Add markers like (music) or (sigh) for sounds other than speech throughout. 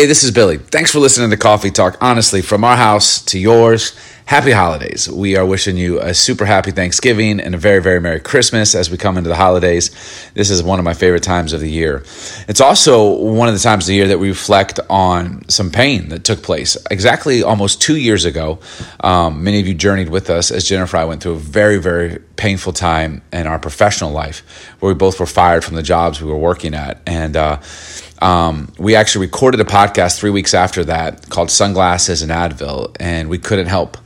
Hey, this is Billy. Thanks for listening to Coffee Talk. Honestly, from our house to yours, happy holidays. We are wishing you a super happy Thanksgiving and a very, very Merry Christmas as we come into the holidays. This is one of my favorite times of the year. It's also one of the times of the year that we reflect on some pain that took place exactly almost two years ago. Um, many of you journeyed with us as Jennifer and I went through a very, very painful time in our professional life where we both were fired from the jobs we were working at. And, uh, um, we actually recorded a podcast three weeks after that called Sunglasses and Advil, and we couldn't help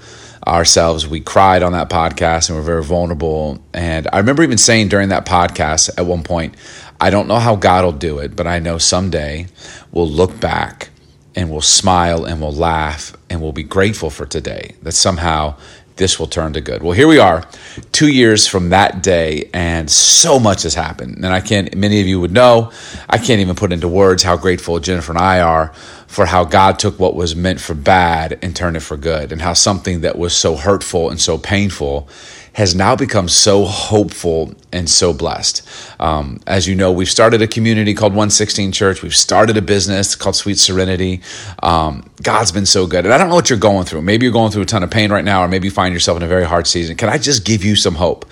ourselves. We cried on that podcast and we're very vulnerable. And I remember even saying during that podcast at one point, I don't know how God will do it, but I know someday we'll look back and we'll smile and we'll laugh and we'll be grateful for today that somehow this will turn to good. Well, here we are, two years from that day, and so much has happened. And I can't, many of you would know, I can't even put into words how grateful Jennifer and I are for how God took what was meant for bad and turned it for good, and how something that was so hurtful and so painful has now become so hopeful and so blessed. Um, as you know, we've started a community called 116 Church. We've started a business called Sweet Serenity. Um, God's been so good. And I don't know what you're going through. Maybe you're going through a ton of pain right now, or maybe you find yourself in a very hard season. Can I just give you some hope?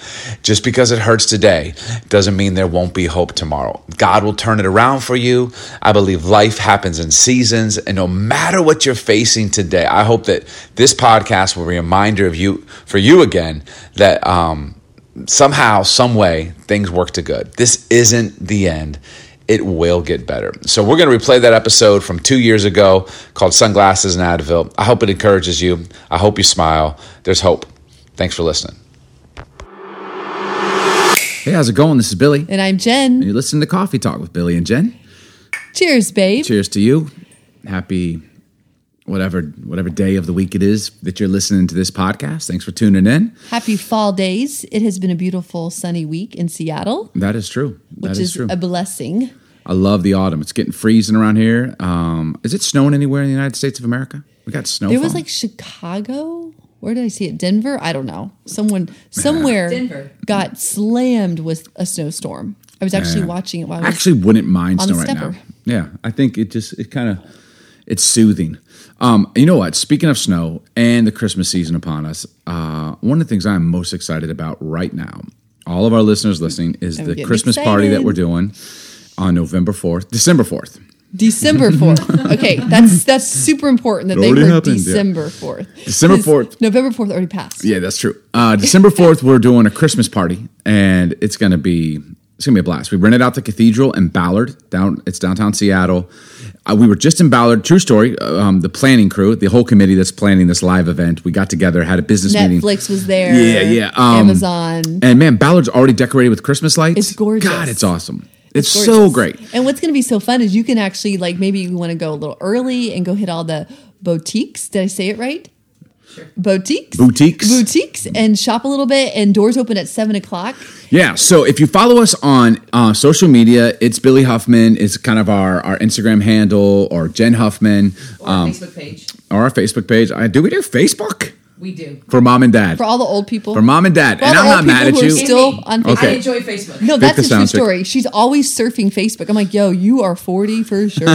Just because it hurts today doesn't mean there won't be hope tomorrow. God will turn it around for you. I believe life happens in seasons. And no matter what you're facing today, I hope that this podcast will be a reminder of you, for you again, that that um, somehow, some way, things work to good. This isn't the end. It will get better. So we're going to replay that episode from two years ago called Sunglasses and Advil. I hope it encourages you. I hope you smile. There's hope. Thanks for listening. Hey, how's it going? This is Billy. And I'm Jen. And you're listening to Coffee Talk with Billy and Jen. Cheers, babe. Cheers to you. Happy whatever whatever day of the week it is that you're listening to this podcast. Thanks for tuning in. Happy fall days. It has been a beautiful sunny week in Seattle. That is true. That which is, is true. a blessing. I love the autumn. It's getting freezing around here. Um, is it snowing anywhere in the United States of America? We got snow. It was like Chicago. Where did I see it? Denver? I don't know. Someone somewhere Denver. got slammed with a snowstorm. I was actually yeah. watching it while I, I actually wouldn't mind snow right now. Yeah, I think it just it kind of it's soothing. Um, you know what? Speaking of snow and the Christmas season upon us, uh, one of the things I'm most excited about right now, all of our listeners listening, is I'm the Christmas excited. party that we're doing on November 4th, December 4th. December (laughs) 4th. Okay, that's that's super important that they heard happened, December 4th. December 4th. November 4th already passed. Yeah, that's true. Uh, December 4th, we're doing a Christmas party, and it's going to be it's gonna be a blast. We rented out the cathedral in Ballard, down it's downtown Seattle. Uh, we were just in Ballard. True story. Um, the planning crew, the whole committee that's planning this live event, we got together, had a business Netflix meeting. Netflix was there. Yeah, yeah. Um, Amazon. And man, Ballard's already decorated with Christmas lights. It's gorgeous. God, it's awesome. It's, it's so great. And what's to be so fun is you can actually like maybe you want to go a little early and go hit all the boutiques. Did I say it right? Sure. Boutiques, boutiques, boutiques, and shop a little bit. And doors open at seven o'clock. Yeah. So if you follow us on uh, social media, it's Billy Huffman. It's kind of our our Instagram handle or Jen Huffman. Or um, our Facebook page. Or our Facebook page. Uh, do we do Facebook? We do for mom and dad. For all the old people. For mom and dad, and I'm not mad at you. Still on Facebook. Okay. I enjoy Facebook. No, that's a true story. She's always surfing Facebook. I'm like, yo, you are 40 for sure. (laughs)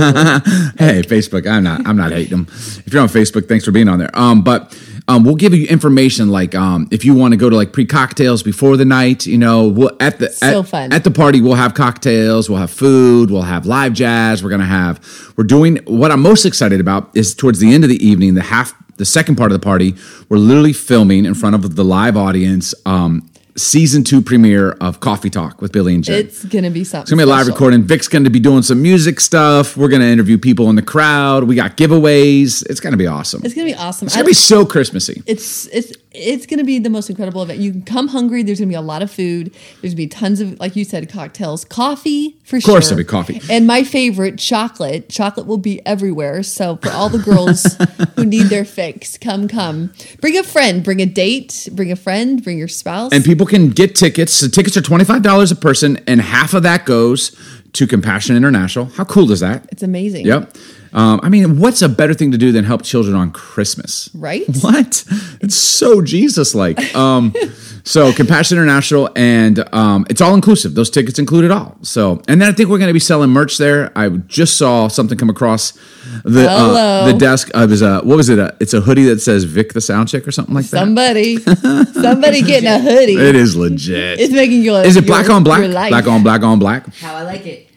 hey, Facebook. I'm not. I'm not hating them. If you're on Facebook, thanks for being on there. Um, but um, we'll give you information like um, if you want to go to like pre cocktails before the night. You know, we'll at the so at, fun. at the party we'll have cocktails, we'll have food, we'll have live jazz. We're gonna have we're doing what I'm most excited about is towards the end of the evening, the half the second part of the party, we're literally filming in front of the live audience um, season two premiere of Coffee Talk with Billy and Jen. It's gonna be something. It's gonna be a live recording. Vic's gonna be doing some music stuff. We're gonna interview people in the crowd. We got giveaways. It's gonna be awesome. It's gonna be awesome. It's gonna be so Christmassy. It's it's it's going to be the most incredible event. You can come hungry. There's going to be a lot of food. There's going to be tons of, like you said, cocktails, coffee for sure. Of course, there'll be coffee. And my favorite, chocolate. Chocolate will be everywhere. So for all the girls (laughs) who need their fix, come, come. Bring a friend. Bring a date. Bring a friend. Bring your spouse. And people can get tickets. The tickets are twenty five dollars a person, and half of that goes to Compassion International. How cool is that? It's amazing. Yep. Um, I mean, what's a better thing to do than help children on Christmas? Right? (laughs) What? It's so Jesus like. Um, (laughs) so, Compassion International, and um, it's all inclusive. Those tickets include it all. So, and then I think we're going to be selling merch there. I just saw something come across The uh, the desk. I was a what was it? Uh it's a hoodie that says Vic the Sound Check or something like that. Somebody, (laughs) somebody getting a hoodie. It is legit. It's making you. is it black on black? Your. Black on black on black. How I like it.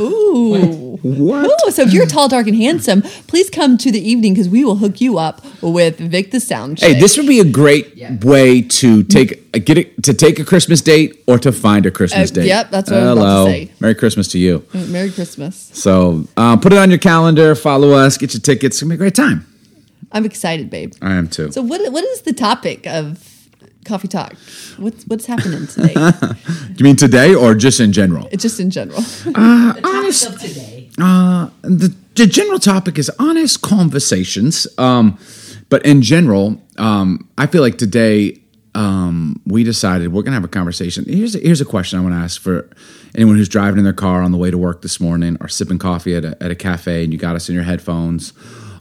Ooh. What? Ooh, so if you're tall, dark, and handsome, please come to the evening because we will hook you up with Vic the Sound Hey, this would be a great Yeah. way to take a, get it to take a Christmas date or to find a Christmas Uh, date. yep, that's what I was about to Hello. say. Merry Christmas to you. Merry Christmas. So uh, put it on your calendar. Follow us. Get your tickets. It's gonna be a great time. I'm excited, babe. I am too. So what what is the topic of coffee talk? What's what's happening today? Do (laughs) you mean today or just in general? it's just in general. (laughs) The topic of today. Uh, the, the general topic is honest conversations. Um, but in general, um, I feel like today um, we decided we're gonna have a conversation. Here's a, here's a question I want to ask for anyone who's driving in their car on the way to work this morning, or sipping coffee at a, at a cafe, and you got us in your headphones,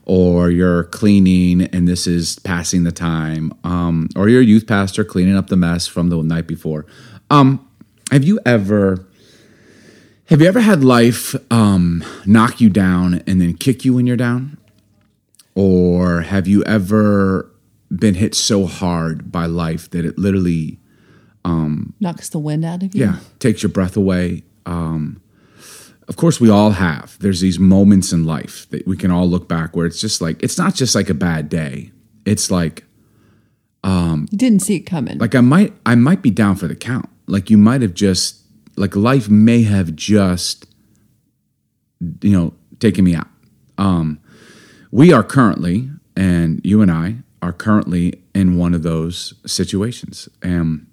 or you're cleaning and this is passing the time, um, or you're a youth pastor cleaning up the mess from the night before. Um, have you ever? Have you ever had life um, knock you down and then kick you when you're down? Or have you ever been hit so hard by life that it literally, Knocks the wind out of you. yeah, takes your breath away? Um, of course, we all have. There's these moments in life that we can all look back where it's just like, it's not just like a bad day. It's like, um You didn't see it coming. like I might I might be down for the count. Like you might have just like life may have just you know taken me out. Um we are currently and you and I are currently in one of those situations. And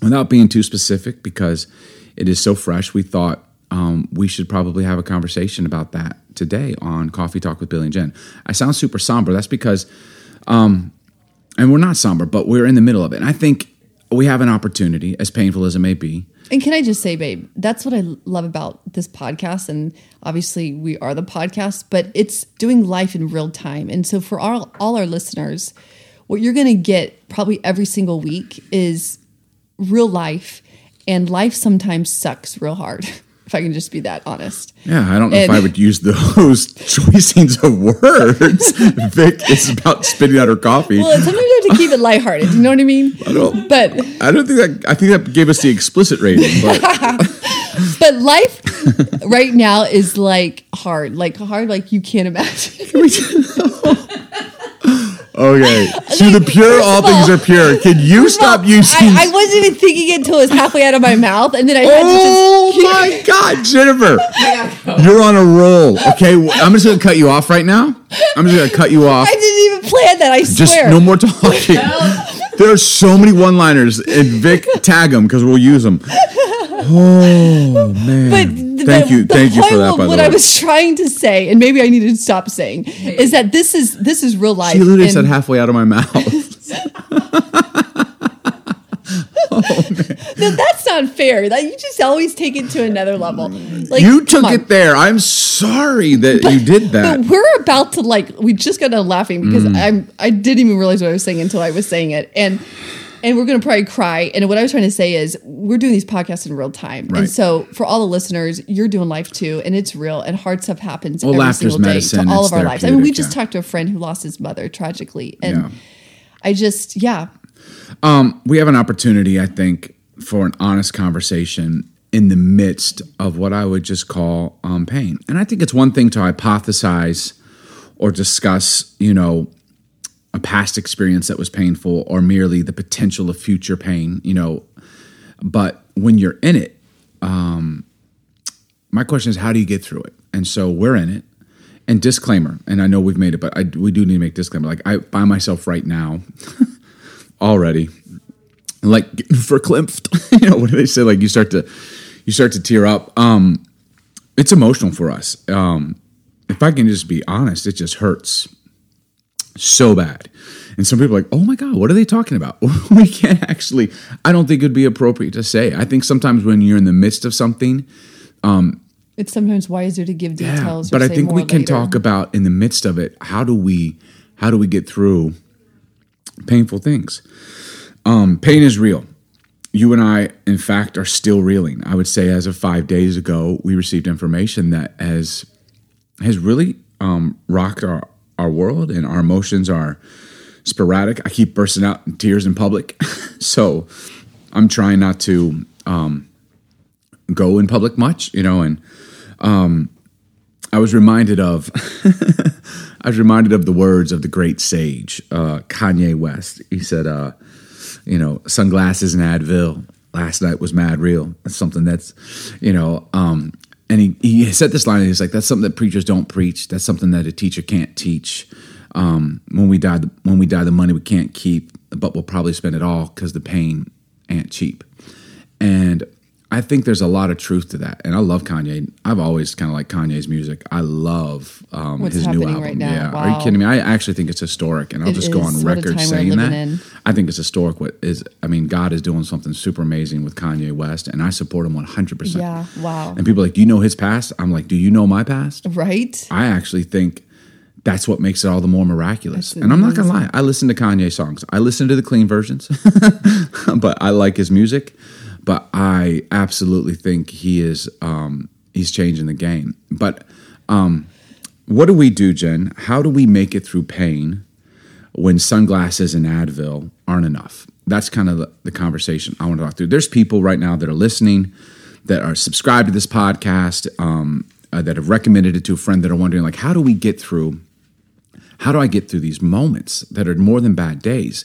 without being too specific because it is so fresh, we thought um, we should probably have a conversation about that today on Coffee Talk with Billy and Jen. I sound super somber. That's because um, and we're not somber, but we're in the middle of it. And I think we have an opportunity, as painful as it may be. And can I just say, babe, that's what I love about this podcast. And obviously, we are the podcast, but it's doing life in real time. And so, for all, all our listeners, what you're going to get probably every single week is real life. And life sometimes sucks real hard, (laughs) if I can just be that honest. Yeah, I don't know if I would use those (laughs) choicings of words. (laughs) Vic is about spitting out her coffee. Well, sometimes you have to keep it lighthearted. You know what I mean? I don't- But I don't think that. I think that gave us the explicit rating. But (laughs) but life right now is like hard, like hard, like you can't imagine. Okay, (laughs) to the pure, first all things are pure. Can you stop Well, using? I, I wasn't even thinking it until it was halfway out of my mouth, and then I had Oh to just. Oh (laughs) my God, Jennifer, (laughs) you're on a roll. Okay, well, I'm just gonna cut you off right now. I'm just gonna cut you off. I didn't even plan that. I Just swear. Just no more talking. there are so many one-liners, and Vic tag them because we'll use them. Oh (laughs) man! But thank the, you, the thank you for that. of By the what way, I was trying to say, and maybe I needed to stop saying, is that this is this is real life. she literally and- said halfway out of my mouth. (laughs) (laughs) oh, No, that's not fair. That you just always take it to another level. Like you took it there. I'm sorry that you did that. But we're about to like we just got done laughing because Mm. I'm I didn't even realize what I was saying until I was saying it. And and we're gonna probably cry. And what I was trying to say is we're doing these podcasts in real time. Right. And so for all the listeners, you're doing life too, and it's real and hard stuff happens Well, every laughter's single day medicine, to all of our lives. I mean, we just yeah. talked to a friend who lost his mother tragically. And Yeah. I just yeah. we have an opportunity, I think, for an honest conversation in the midst of what I would just call um, pain. And I think it's one thing to hypothesize or discuss, you know, a past experience that was painful or merely the potential of future pain, you know. But when you're in it, um, my question is, how do you get through it? And so we're in it. And disclaimer, and I know we've made it, but I, we do need to make disclaimer. Like I by myself right now, (laughs) already, like (laughs) verklempt. (laughs) you know what do they say? Like you start to you start to tear up. Um, it's emotional for us. Um, if I can just be honest, it just hurts so bad. And some people are like, oh my God, what are they talking about? (laughs) we can't actually, I don't think it'd be appropriate to say. I think sometimes when you're in the midst of something, It's sometimes wiser to give details. but or I think we can later. talk about in the midst of it, how do we how do we get through painful things? Um, pain is real. You and I, in fact, are still reeling. I would say as of five days ago, we received information that has has really um, rocked our our world, and our emotions are sporadic. I keep bursting out in tears in public, (laughs) so I'm trying not to um, go in public much, you know. And um, I was reminded of (laughs) I was reminded of the words of the great sage uh, Kanye West. He said, uh, "You know, sunglasses and Advil. Last night was mad real. That's something that's, you know." Um, and he, he said this line. He's like, "That's something that preachers don't preach. That's something that a teacher can't teach." Um, when we die, when we die, the money we can't keep, but we'll probably spend it all because the pain ain't cheap. And I think there's a lot of truth to that, and I love Kanye. I've always kind of liked Kanye's music. I love um, What's his new album. right now. Yeah, are you kidding me? I actually think it's historic, and I'll It just go on record saying that. in. I think it's historic. What is? I mean, God is doing something super amazing with Kanye West, and I support him 100. percent Yeah. Wow. And people are like, do you know his past? I'm like, do you know my past? Right. I actually think that's what makes it all the more miraculous. That's and I'm not gonna lie, I listen to Kanye songs. I listen to the clean versions, (laughs) but I like his music. But I absolutely think he is um, he's changing the game. But um, what do we do, Jen? How do we make it through pain when sunglasses and Advil aren't enough? That's kind of the, the conversation I want to talk through. There's people right now that are listening, that are subscribed to this podcast, um, uh, that have recommended it to a friend that are wondering, like, how do we get through? How do I get through these moments that are more than bad days?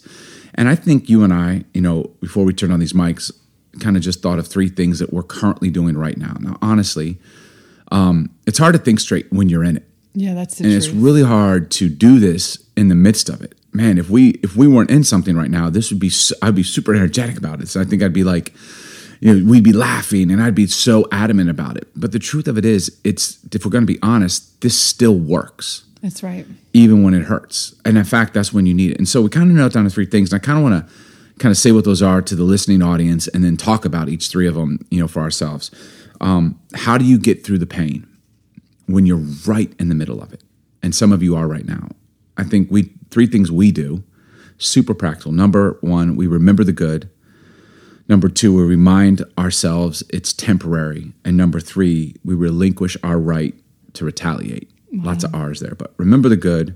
And I think you and I, you know, before we turn on these mics, kind of just thought of three things that we're currently doing right now. Now, honestly, um, it's hard to think straight when you're in it Yeah, that's the and truth. it's really hard to do this in the midst of it man if we if we weren't in something right now this would be i'd be super energetic about it so i think i'd be like you know we'd be laughing and i'd be so adamant about it but the truth of it is it's if we're going to be honest this still works that's right. even when it hurts. And in fact, that's when you need it. And so we kind of note down the three things. And I kind of want to kind of say what those are to the listening audience and then talk about each three of them, you know, for ourselves. Um, how do you get through the pain when you're right in the middle of it? And some of you are right now. I think we three things we do, super practical. Number one, we remember the good. Number two, we remind ourselves it's temporary. And number three, we relinquish our right to retaliate. Lots of R's there, but remember the good,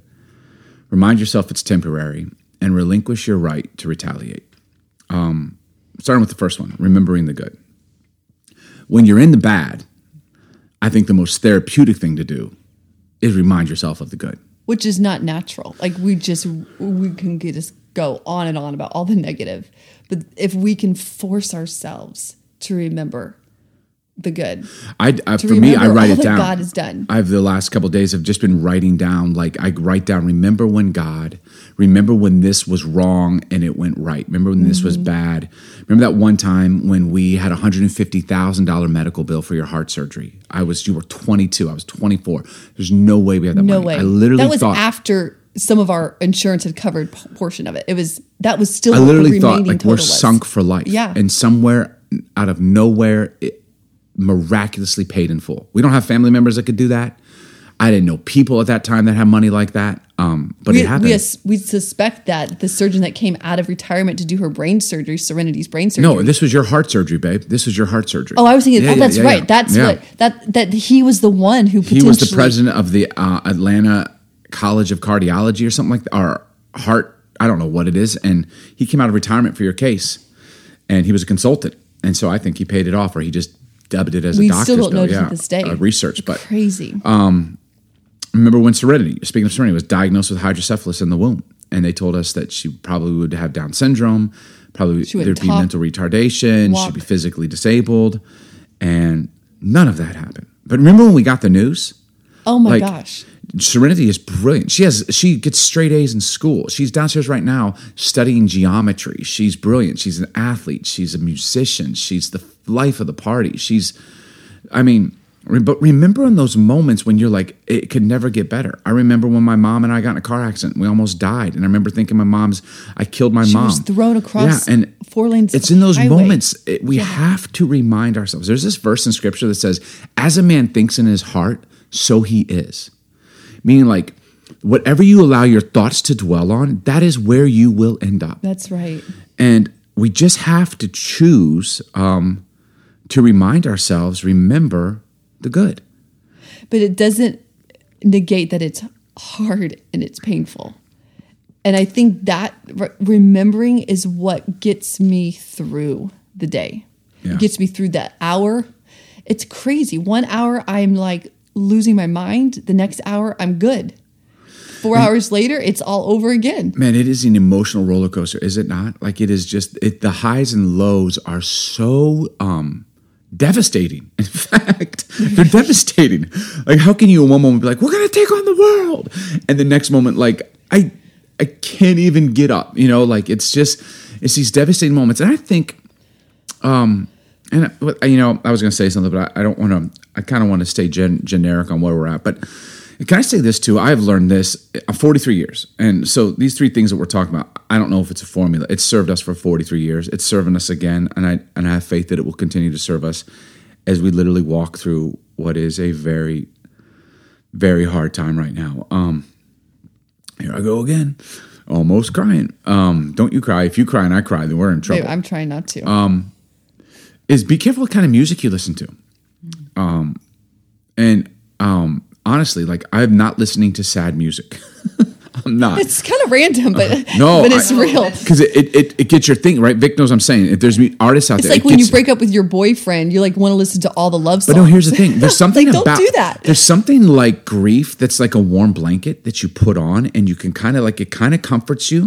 remind yourself it's temporary, and relinquish your right to retaliate. Um, starting with the first one, remembering the good. When you're in the bad, I think the most therapeutic thing to do is remind yourself of the good. Which is not natural. Like we just we can just go on and on about all the negative, but if we can force ourselves to remember the good, I, I for me, I write it down. God has done. I've the last couple of days have just been writing down like I write down remember when God remember when this was wrong and it went right remember when this Mm-hmm. was bad remember that one time when we had a $150,000 medical bill for your heart surgery I was you were 22 I was 24 there's no way we had that No money way. I literally that was thought after some of our insurance had covered portion of it. It was that was still I literally thought like we're was. sunk for life Yeah. and somewhere out of nowhere it miraculously paid in full we don't have family members that could do that I didn't know people at that time that had money like that um, but we, it happened we, we suspect that the surgeon that came out of retirement to do her brain surgery, Serenity's brain surgery. No, this was your heart surgery, babe. This was your heart surgery. oh, I was thinking. Yeah, oh, yeah, that's yeah, right. That's what that that he was the one who He was the president of the uh, Atlanta College of Cardiology or something like that, or heart. I don't know what it is. And he came out of retirement for your case, and he was a consultant. And so I think he paid it off, or he just dubbed it as We a doctor's still don't bill. know to yeah, this day. uh, research. But crazy. remember when Serenity, speaking of Serenity, was diagnosed with hydrocephalus in the womb, and they told us that she probably would have Down syndrome, probably there'd wouldn't be mental retardation, walk. she'd be physically disabled, and none of that happened. But remember when we got the news? oh my like, gosh. Serenity is brilliant. She has she gets straight A's in school. She's downstairs right now studying geometry. She's brilliant. She's an athlete. She's a musician. She's the life of the party. She's I mean, re- but remember in those moments when you're like, it could never get better. I remember when my mom and I got in a car accident. We almost died, and I remember thinking, my mom's, I killed my She mom. was thrown across Yeah, and four lanes It's in those highway. moments it, we have to remind ourselves. There's this verse in scripture that says, "As a man thinks in his heart, so he is." Meaning, like, whatever you allow your thoughts to dwell on, that is where you will end up. That's right. And we just have to choose um, to remind ourselves, remember the good. But it doesn't negate that it's hard and it's painful. And I think that re- remembering is what gets me through the day. Yeah. It gets me through that hour. It's crazy. One hour I'm like losing my mind. The next hour I'm good. Four hours later, it's all over again. Man, it is an emotional roller coaster, is it not? Like it is just it, the highs and lows are so um devastating. In (laughs) fact, (laughs) they're devastating. Like how can you in one moment be like, "We're to take on the world." And the next moment like, "I I can't even get up." You know, like it's just it's these devastating moments. And I think um and uh, you know, I was going to say something but I, I don't want to I kind of want to stay gen- generic on where we're at, but can I say this too? I've learned this. I'm 43 years, and so these three things that we're talking about, I don't know if it's a formula. It's served us for 43 years. It's serving us again, and I and I have faith that it will continue to serve us as we literally walk through what is a very, very hard time right now. Um, here I go again, almost crying. Um, don't you cry? If you cry and I cry, then we're in trouble Babe, I'm trying not to. Um, is be careful what kind of music you listen to. Um, and um, honestly, like I'm not listening to sad music. (laughs) I'm (laughs) not. it's kind of random, but no, but it's I- real. because it, it, it, gets your thing right. Vic knows what I'm saying. If there's artists out It's there, it's like when you break up with your boyfriend, you like want to listen to all the love songs. But no, here's the thing. There's (laughs) something Like, don't about do that. There's something like grief that's like a warm blanket that you put on, and you can kind of like it kind of comforts you.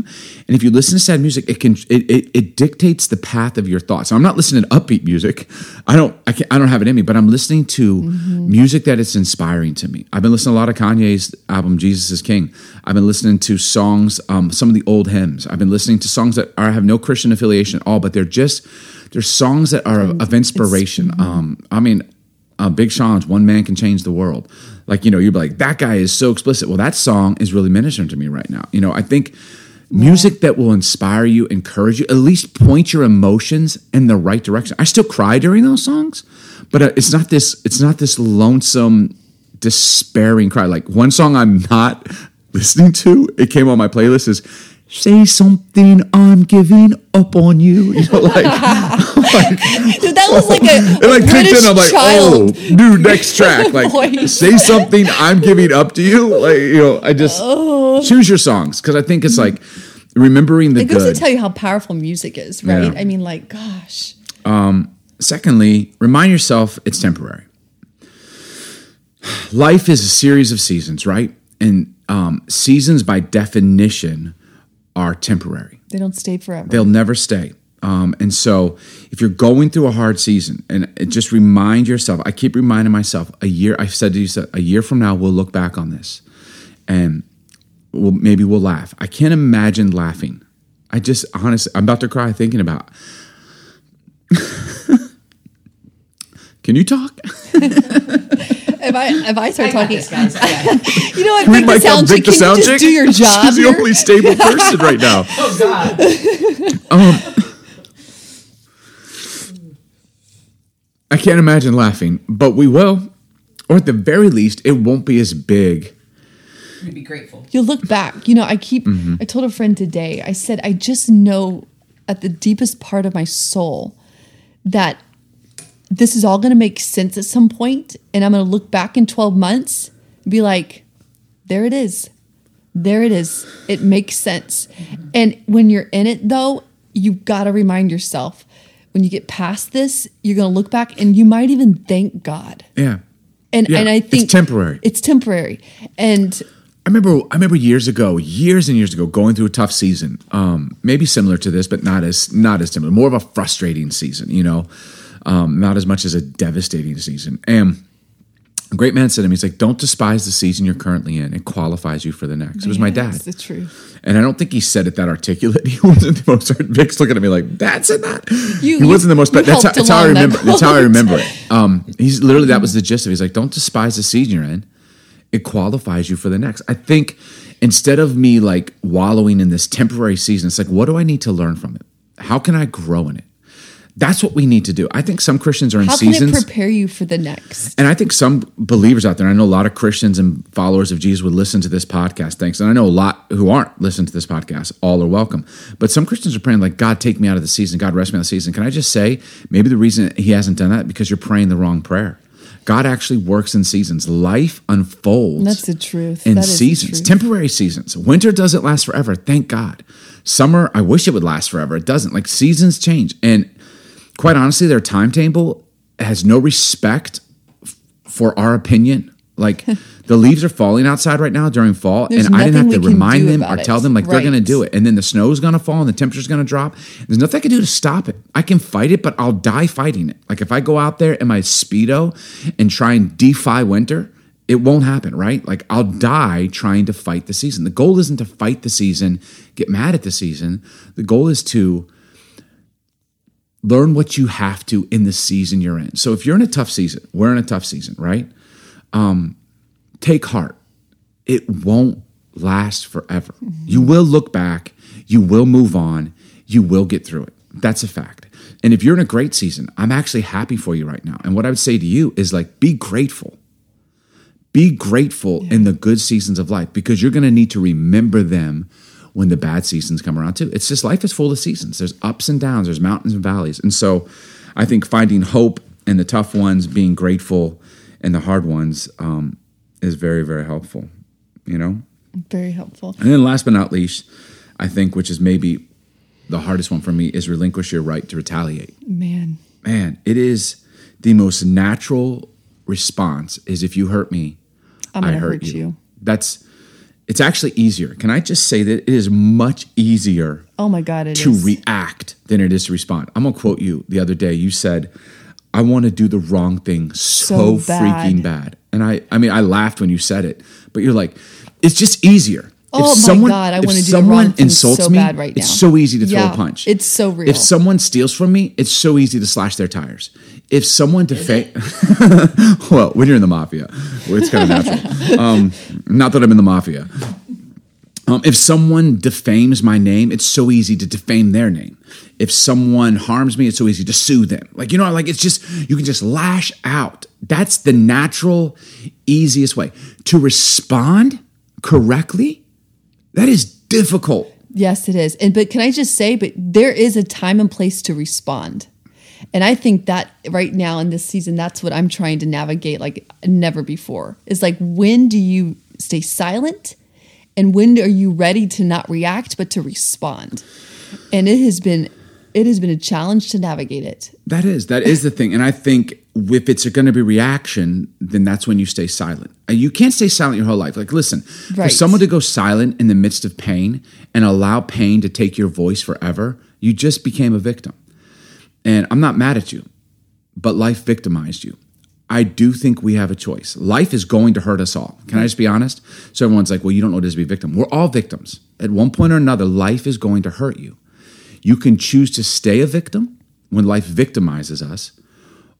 And if you listen to sad music, it can it, it, it dictates the path of your thoughts. I'm not listening to upbeat music. I don't I I don't have it in me, but I'm listening to Mm-hmm. music that is inspiring to me. I've been listening to a lot of Kanye's album Jesus is King. I've been listening to songs, um, some of the old hymns. I've been listening to songs that are have no Christian affiliation at all, but they're just they're songs that are of, of inspiration. Um, I mean, uh, Big Sean's "One Man Can Change the World." Like you know, you're like that guy is so explicit. Well, that song is really ministering to me right now. You know, I think music that will inspire you, encourage you, at least point your emotions in the right direction. I still cry during those songs, but uh, it's not this. It's not this lonesome, despairing cry. Like one song I'm not listening to. It came on my playlist is. Say something, I'm giving up on you. (laughs) You know, (laughs) like, Dude, that was like a, (laughs) a like kicked British in. I'm like, child. oh, dude next track. Like, say something. I'm giving up to you. Like, you know, I just choose your songs because I think it's like remembering the It goes good. to tell you how powerful music is, right? Yeah. I mean, like, gosh, um Secondly, remind yourself it's temporary. (sighs) Life is a series of seasons, right? And um, seasons, by definition, are temporary. they don't stay forever. they'll never stay. Um, and so, if you're going through a hard season, and just remind yourself, I keep reminding myself, a year, I've said to you, a year from now, we'll look back on this and we'll, maybe we'll laugh. I can't imagine laughing. I just, honestly, I'm about to cry thinking about. (laughs) Can you talk? (laughs) if I if I start I talking, this, guys. I got it. you know what? Can we Vic the mic up sound Vic chick, the can you sound just chick? do your job? She's the only stable (laughs) person right now. (laughs) Oh God. (laughs) I can't imagine laughing, but we will. Or at the very least, it won't be as big. You'd be grateful. You'll look back. You know, I keep. Mm-hmm. I told a friend today. I said I just know at the deepest part of my soul that this is all going to make sense at some point, and I'm going to look back in 12 months and be like, "There it is, there it is. It makes sense." And when you're in it, though, you've got to remind yourself when you get past this, you're going to look back and you might even thank God. Yeah. And Yeah, and I think it's temporary. It's temporary, and I remember I remember years ago, years and years ago, going through a tough season. Um, maybe similar to this, but not as not as similar. More of a frustrating season, you know, um, not as much as a devastating season. And a great man said to me, he's like, Don't despise the season you're currently in. It qualifies you for the next. It was my dad. That's the truth. And I don't think he said it that articulate. (laughs) He wasn't the most. Articulate. Vic's looking at me like, "That's it." That You- he wasn't the most. But that's how, that's how I along that remember. That's how I remember it. Um, he's literally that was the gist of. it. He's like, "Don't despise the season you're in. It qualifies you for the next." I think instead of me like wallowing in this temporary season, it's like, what do I need to learn from it? How can I grow in it? That's what we need to do. I think some Christians are in How can seasons. it prepare you for the next? And I think some believers out there, I know a lot of Christians and followers of Jesus would listen to this podcast. Thanks. And I know a lot who aren't listening to this podcast. All are welcome. But some Christians are praying, like, God, take me out of the season. God, rest me out of the season. Can I just say, maybe the reason he hasn't done that because you're praying the wrong prayer. God actually works in seasons. Life unfolds That's the truth. in That is the seasons, truth. temporary seasons. Winter doesn't last forever, thank God. Summer, I wish it would last forever. It doesn't. Like seasons change. And quite honestly, their timetable has no respect f- for our opinion. Like (laughs) the leaves are falling outside right now during fall, There's and I didn't have to remind them or it. tell them like they're going to do it. And then the snow's going to fall and the temperature's going to drop. There's nothing I can do to stop it. I can fight it, but I'll die fighting it. Like if I go out there in my speedo and try and defy winter, it won't happen, right? Like I'll die trying to fight the season. The goal isn't to fight the season, get mad at the season. The goal is to learn what you have to in the season you're in. So if you're in a tough season, we're in a tough season, right? Um, take heart. It won't last forever. You will look back, you will move on, you will get through it. That's a fact. And if you're in a great season, I'm actually happy for you right now. And what I would say to you is like be grateful. Be grateful in the good seasons of life because you're going to need to remember them when the bad seasons come around too. It's just life is full of seasons. There's ups and downs, there's mountains and valleys. And so I think finding hope in the tough ones, being grateful in the hard ones um, is very, very helpful, you know? Very helpful. And then last but not least, I think, which is maybe the hardest one for me, is relinquish your right to retaliate Man. man, it is the most natural response is if you hurt me, I'm gonna hurt, hurt you. you. That's it's actually easier. Can I just say that it is much easier Oh my God, it is. to react than it is to respond? I'm gonna quote you the other day. You said, I want to do the wrong thing so, So bad. freaking bad. And I I mean I laughed when you said it, but you're like, it's just easier. Oh my God, I if wanna do the someone thing insults so me, bad right it's so easy to throw Yeah, a punch. it's so real. If someone steals from me, it's so easy to slash their tires. If someone defa (laughs) well, when you're in the mafia, it's kind of natural. (laughs) Um, not that I'm in the mafia. Um, if someone defames my name, it's so easy to defame their name. If someone harms me, it's so easy to sue them. Like, you know, like it's just, you can just lash out. That's the natural, easiest way. To respond correctly, that is difficult. Yes, it is. And but can I just say, but there is a time and place to respond. And I think that right now in this season, that's what I'm trying to navigate like never before. Is like when do you stay silent and when are you ready to not react but to respond? And it has been it has been a challenge to navigate it. That is, that is the thing. And I think if it's going to be reaction, then that's when you stay silent. Uh, you can't stay silent your whole life. Like, listen, for someone to go silent in the midst of pain and allow pain to take your voice forever, you just became a victim. And I'm not mad at you, but life victimized you. I do think we have a choice. Life is going to hurt us all. Can I just be honest? So everyone's like, well, you don't know what it is to be a victim. We're all victims. At one point or another, life is going to hurt you. You can choose to stay a victim when life victimizes us,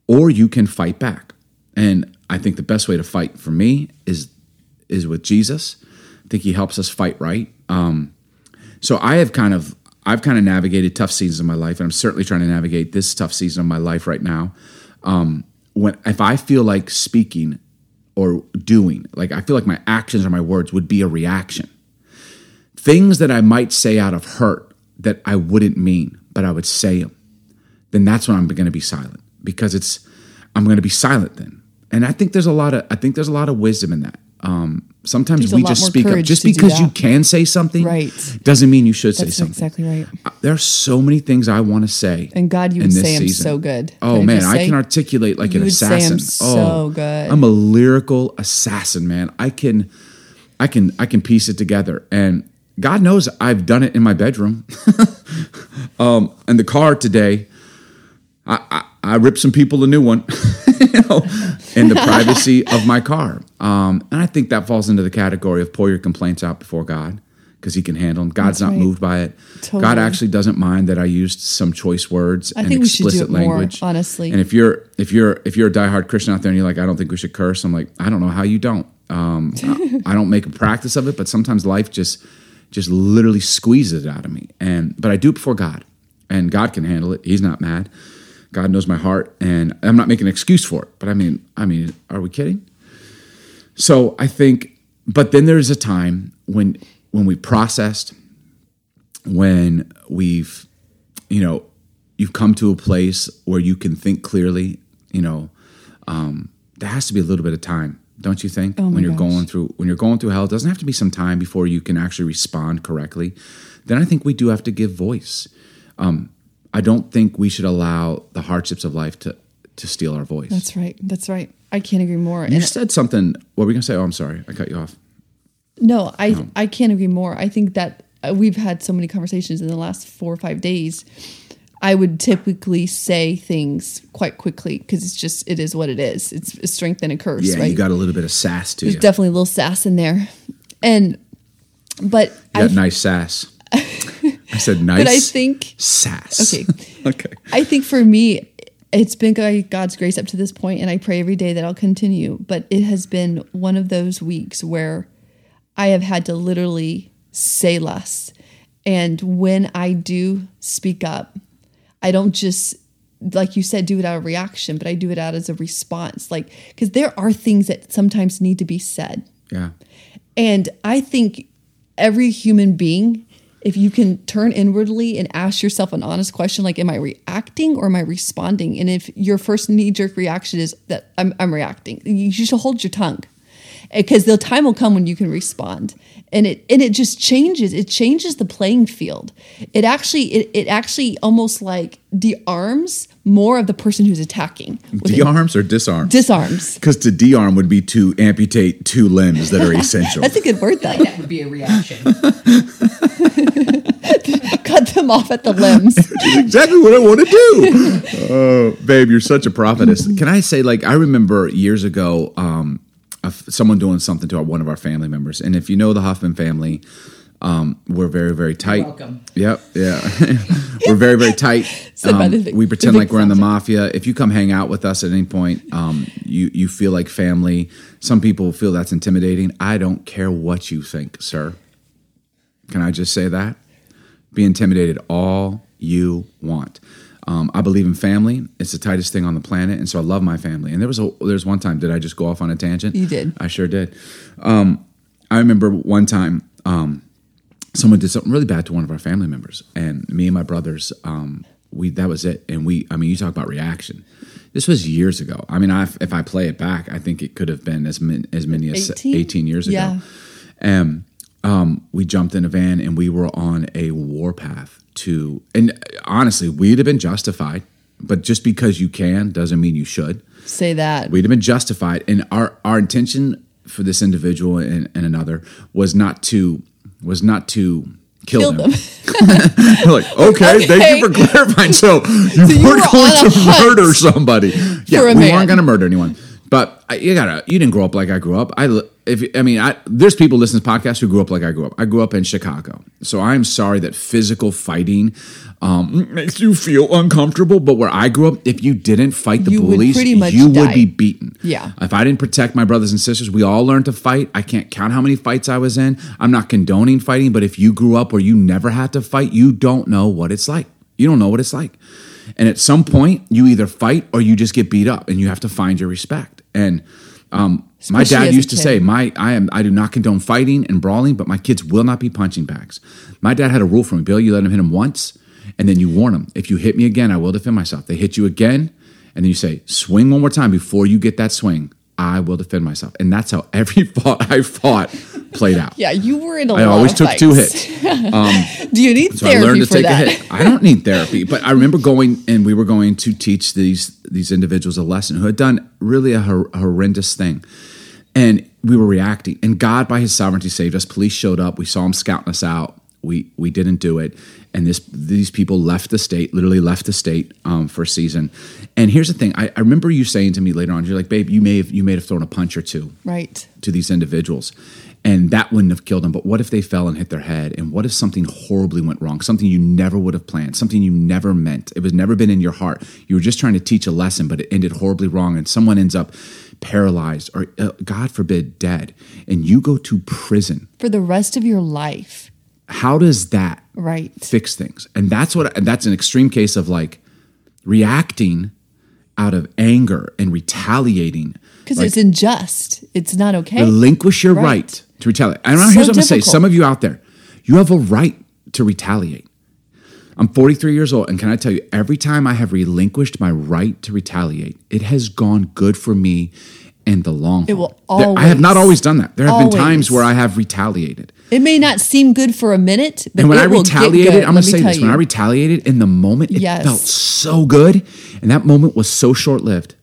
or you can fight back. And I think the best way to fight for me is is with Jesus. I think he helps us fight right. Um, so I have kind of I've kind of navigated tough seasons in my life, and I'm certainly trying to navigate this tough season of my life right now. Um, when if I feel like speaking or doing, like I feel like my actions or my words would be a reaction. Things that I might say out of hurt that I wouldn't mean, but I would say them. Then that's when I'm going to be silent because it's I'm going to be silent then. And I think there's a lot of I think there's a lot of wisdom in that. Um, sometimes There's we just speak up just because you can say something, Right. Doesn't mean you should say something. exactly right. There are so many things I want to say. And God, you would say season. so good. Oh man, I say? can articulate like an would say 'em assassin. so oh, good. I'm a lyrical assassin, man. I can, I can, I can piece it together, and God knows I've done it in my bedroom. (laughs) um, in the car today, I, I, I ripped some people a new one, (laughs) you know, in the privacy of my car. Um, and I think that falls into the category of pour your complaints out before God because He can handle them. God's not moved by it. God actually doesn't mind that I used some choice words I and think we should do explicit it more, language. honestly. And if you're if you're if you're a diehard Christian out there and you're like, I don't think we should curse, I'm like, I don't know how you don't. Um, I, I don't make a practice of it, but sometimes life just just literally squeezes it out of me. And but I do it before God, and God can handle it. He's not mad. God knows my heart, and I'm not making an excuse for it. But I mean, I mean, are we kidding? So I think, but then there's a time when when we processed, when we've, you know, you've come to a place where you can think clearly, you know, um, there has to be a little bit of time, don't you think? Oh when you're gosh. going through when you're going through hell, it doesn't have to be some time before you can actually respond correctly. Then I think we do have to give voice. Um, I don't think we should allow the hardships of life to to steal our voice. That's right. That's right. I can't agree more. you And said something. What were we gonna say? Oh, I'm sorry, I cut you off. no, I I can't agree more. I think that uh, we've had so many conversations in the last four or five days. I would typically say things quite quickly because it's just it is what it is. It's a strength and a curse, Yeah, right? you got a little bit of sass too. There's you. definitely a little sass in there, and but You got I nice sass. I said nice. (laughs) but I think sass. Okay. (laughs) okay. I think for me, it's been God- God's grace up to this point, and I pray every day that I'll continue. But it has been one of those weeks where I have had to literally say less. And when I do speak up, I don't just, like you said, do it out of reaction, but I do it out as a response. Like, because there are things that sometimes need to be said. Yeah. And I think every human being, if you can turn inwardly and ask yourself an honest question like, am I reacting or am I responding? And if your first knee jerk reaction is that I'm, I'm reacting, you should hold your tongue because the time will come when you can respond and it and it just changes it changes the playing field it actually it, it actually almost like de-arms more of the person who's attacking with it. De-arms or disarm? disarms Because to de-arm would be to amputate two limbs that are essential. (laughs) that's a good word though That would be a reaction. (laughs) cut them off at the limbs (laughs) exactly what I want to do. Oh, babe, you're such a prophetess. Can I say, like, I remember years ago, um, of someone doing something to our, one of our family members, and if you know the Hoffman family, um, we're very, very tight. welcome. Yep, yeah, (laughs) we're very, very tight. (laughs) Um, we pretend like we're in the mafia. If you come hang out with us at any point, um, you you feel like family. Some people feel that's intimidating. I don't care what you think, sir. Can I just say that? Be intimidated all you. Um, I believe in family. It's the tightest thing on the planet, and so I love my family. And there was a there's one time did I just go off on a tangent? You did. I sure did. Um, I remember one time um, someone did something really bad to one of our family members, and me and my brothers, um, we that was it. And we, I mean, you talk about reaction. This was years ago. I mean, I, if I play it back, I think it could have been as min, as many as 18? 18 years ago. Yeah. And um, Um, we jumped in a van and we were on a warpath to, and honestly, we'd have been justified, but just because you can doesn't mean you should. say that We'd have been justified. And our, our intention for this individual and, and another was not to, was not to kill, them. them. (laughs) Like, okay, thank you for clarifying. So (laughs) you you were were going to murder somebody. Yeah, we man. weren't going to murder anyone. But I, you gotta, you didn't grow up like I grew up. I, if I mean, I, there's people listening to podcasts who grew up like I grew up. I grew up in Chicago, so I'm sorry that physical fighting um, makes you feel uncomfortable. But where I grew up, if you didn't fight the You bullies, much you would be beaten. Yeah. If I didn't protect my brothers and sisters, we all learned to fight. I can't count how many fights I was in. I'm not condoning fighting, but if you grew up where you never had to fight, you don't know what it's like. You don't know what it's like. And at some point, you either fight or you just get beat up, and you have to find your respect. And um, my dad used to say, "My I am I do not condone fighting and brawling, but my kids will not be punching bags." My dad had a rule for me, Bill. You let him hit him once, and then you warn him. If you hit me again, I will defend myself. They hit you again, and then you say, "Swing one more time before you get that swing." I will defend myself, and that's how every (laughs) fought I fought played out. yeah you were in a I lot I always took two fights. hits. (laughs) Um, do you need So I therapy learned to for take that a hit. I don't need therapy, but I remember going and we were going to teach these these individuals a lesson who had done really a, hor- a horrendous thing, and we were reacting. And God, by His sovereignty, saved us. Police showed up. We saw him scouting us out. We we didn't do it, and this these people left the state, literally left the state um, for a season. And here's the thing: I, I remember you saying to me later on, you're like, "Babe, you may have you may have thrown a punch or two right to these individuals. And that wouldn't have killed them. But what if they fell and hit their head? And what if something horribly went wrong? Something you never would have planned, something you never meant. It was never been in your heart. You were just trying to teach a lesson, but it ended horribly wrong. And someone ends up paralyzed or, uh, God forbid, dead. And you go to prison. for the rest of your life How does that right fix things? And that's what, and that's an extreme case of like reacting out of anger and retaliating. because Like, it's unjust it's not okay relinquish your Right. right, to retaliate. And So here's what I'm going to say: some of you out there, you have a right to retaliate. I'm 43 years old, and can I tell you, every time I have relinquished my right to retaliate, it has gone good for me in the long haul. will There- I have not always- always done that. There have been times where I have retaliated. It may not seem good for a minute, but And when it I retaliated, I'm gonna say tell this: when. I retaliated in the moment, it Yes. felt so good, and that moment was so short lived,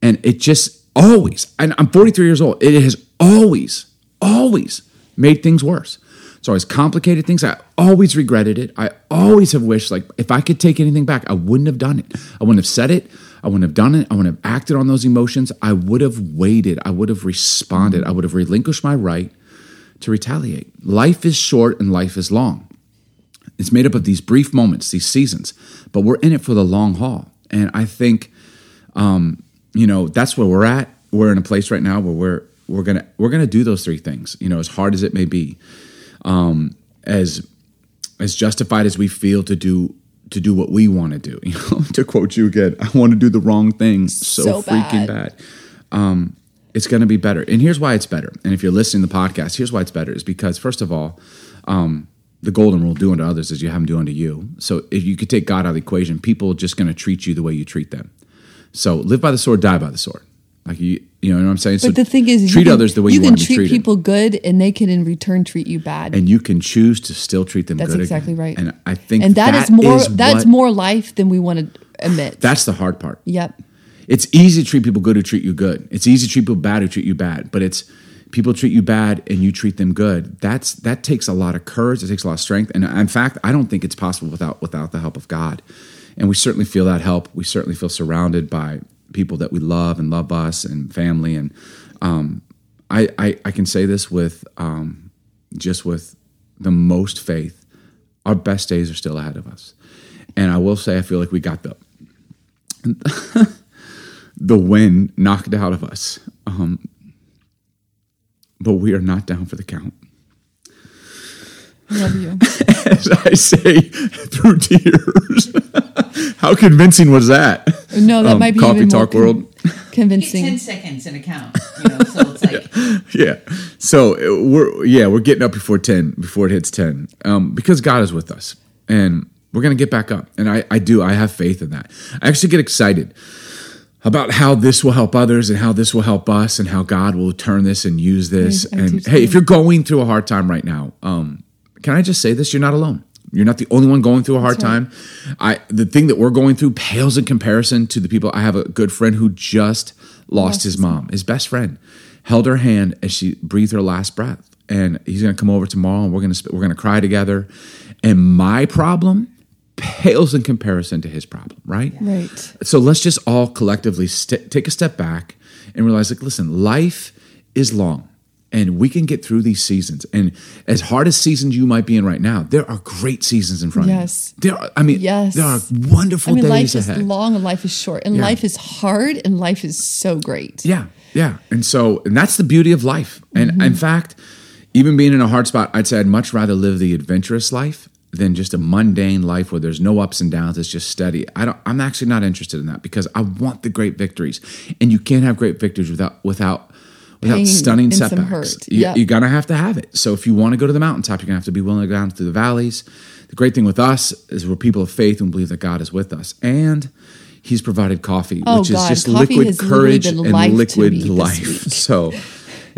and it just always. And I'm 43 years old. It has always, always made things worse. It's always complicated things. I always regretted it. I always have wished, like, if I could take anything back, I wouldn't have done it. I wouldn't have said it. I wouldn't have done it. I wouldn't have acted on those emotions. I would have waited. I would have responded. I would have relinquished my right to retaliate. Life is short and life is long. It's made up of these brief moments, these seasons, but we're in it for the long haul. And I think, um, you know, that's where we're at. We're in a place right now where we're we're gonna we're gonna do those three things. You know, as hard as it may be, um, as as justified as we feel to do to do what we want to do. (laughs) You know, to quote you again, I want to do the wrong thing so, So freaking bad. bad. Um, it's going to be better. And here's why it's better. And if you're listening to the podcast, here's why it's better is because first of all, um, the golden rule: do unto others as you have them do unto you. So if you could take God out of the equation, people are just going to treat you the way you treat them. So live by the sword, die by the sword. Like you, you know what I'm saying. so But the thing is, treat you can, others the way you, you can want to be treat people good, and they can in return treat you bad. and you can choose to still treat them That's good. exactly again. right. And I think and that is more that's what- more life than we want to admit. That's the hard part. yep. It's easy to treat people good who treat you good. It's easy to treat people bad who treat you bad. But it's people treat you bad and you treat them good. That's that takes a lot of courage. It takes a lot of strength. And in fact, I don't think it's possible without without the help of God. And we certainly feel that help. We certainly feel surrounded by people that we love and love us and family. And um, I, I I can say this with um, just with the most faith. Our best days are still ahead of us. And I will say, I feel like we got the (laughs) the wind knocked out of us. Um, but we are not down for the count. Love you. (laughs) As I say (laughs) through tears. (laughs) How convincing was that? No, that Um, might be Coffee even more Talk con- World. Get convincing. 10 seconds in a count, you know, so it's like, yeah. So uh, we're yeah we're getting up before ten before it hits ten um, because God is with us and we're gonna get back up and I I do I have faith in that. I actually get excited about how this will help others and how this will help us and how God will turn this and use this. I- I and hey, if you're going through a hard time right now, um, can I just say this? You're not alone. You're not the only one going through a hard right. time. I the thing that we're going through pales in comparison to the people. I have a good friend who just lost his mom, his best friend, held her hand as she breathed her last breath, and he's going to come over tomorrow, and we're going to we're going to cry together. And my problem pales in comparison to his problem, right? Right. So let's just all collectively st- take a step back and realize, like, listen, life is long, and we can get through these seasons. And as hard as seasons you might be in right now, there are great seasons in front Yes. of you. Yes. There, are, I mean, Yes. there are wonderful I mean, days life is long and life is short, and Yeah. life is hard and life is so great. Yeah, yeah. And so, and that's the beauty of life. And Mm-hmm. in fact, even being in a hard spot, I'd say I'd much rather live the adventurous life than just a mundane life where there's no ups and downs. It's just steady. I don't. I'm actually not interested in that because I want the great victories, and you can't have great victories without without. Without Pain stunning setbacks, you, Yep. you're gonna have to have it. So if you want to go to the mountaintop, you're gonna have to be willing to go down through the valleys. The great thing with us is we're people of faith and believe that God is with us, and He's provided coffee, Oh, which is God. just Coffee liquid courage and liquid life. (laughs) So,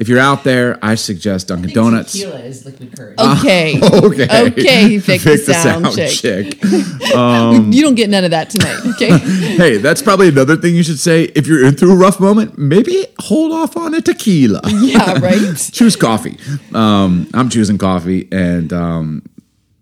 if you're out there, I suggest Dunkin' I think Donuts. tequila is liquid courage. (laughs) Okay. Okay, Okay, Vic the sound chick. chick. (laughs) you don't get none of that tonight. (laughs) Okay. hey, that's probably another thing you should say. If you're in through a rough moment, maybe hold off on a tequila. yeah. Right. Choose coffee. Um, I'm choosing coffee, and um,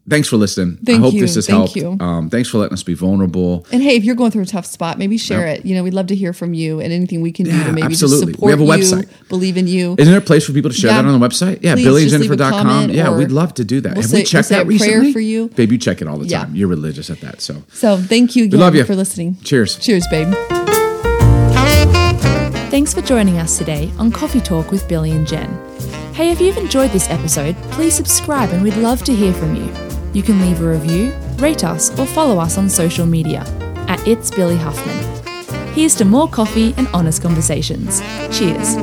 thanks for listening. I Thank hope you, this has thank helped. you. Um, thanks for letting us be vulnerable. And hey, if you're going through a tough spot, maybe share Yep. it. You know, we'd love to hear from you and anything we can do to maybe absolutely. just We have a you, website. believe in you. Isn't there a place for people to share Yeah. that on the website? Yeah, Please, just leave billyandjennifer.com. Yeah, we'd love to do that. we'll Have say- we checked we'll say that a prayer recently? for you. Babe, you check it all the time. Yeah. time. You're religious at that. So So thank you again love you. for listening. cheers. Cheers, babe. Thanks for joining us today on Coffee Talk with Billy and Jen. Hey, if you've enjoyed this episode, please subscribe and we'd love to hear from you. You can leave a review, rate us, or follow us on social media at It's Billy Huffman. Here's to more coffee and honest conversations. Cheers.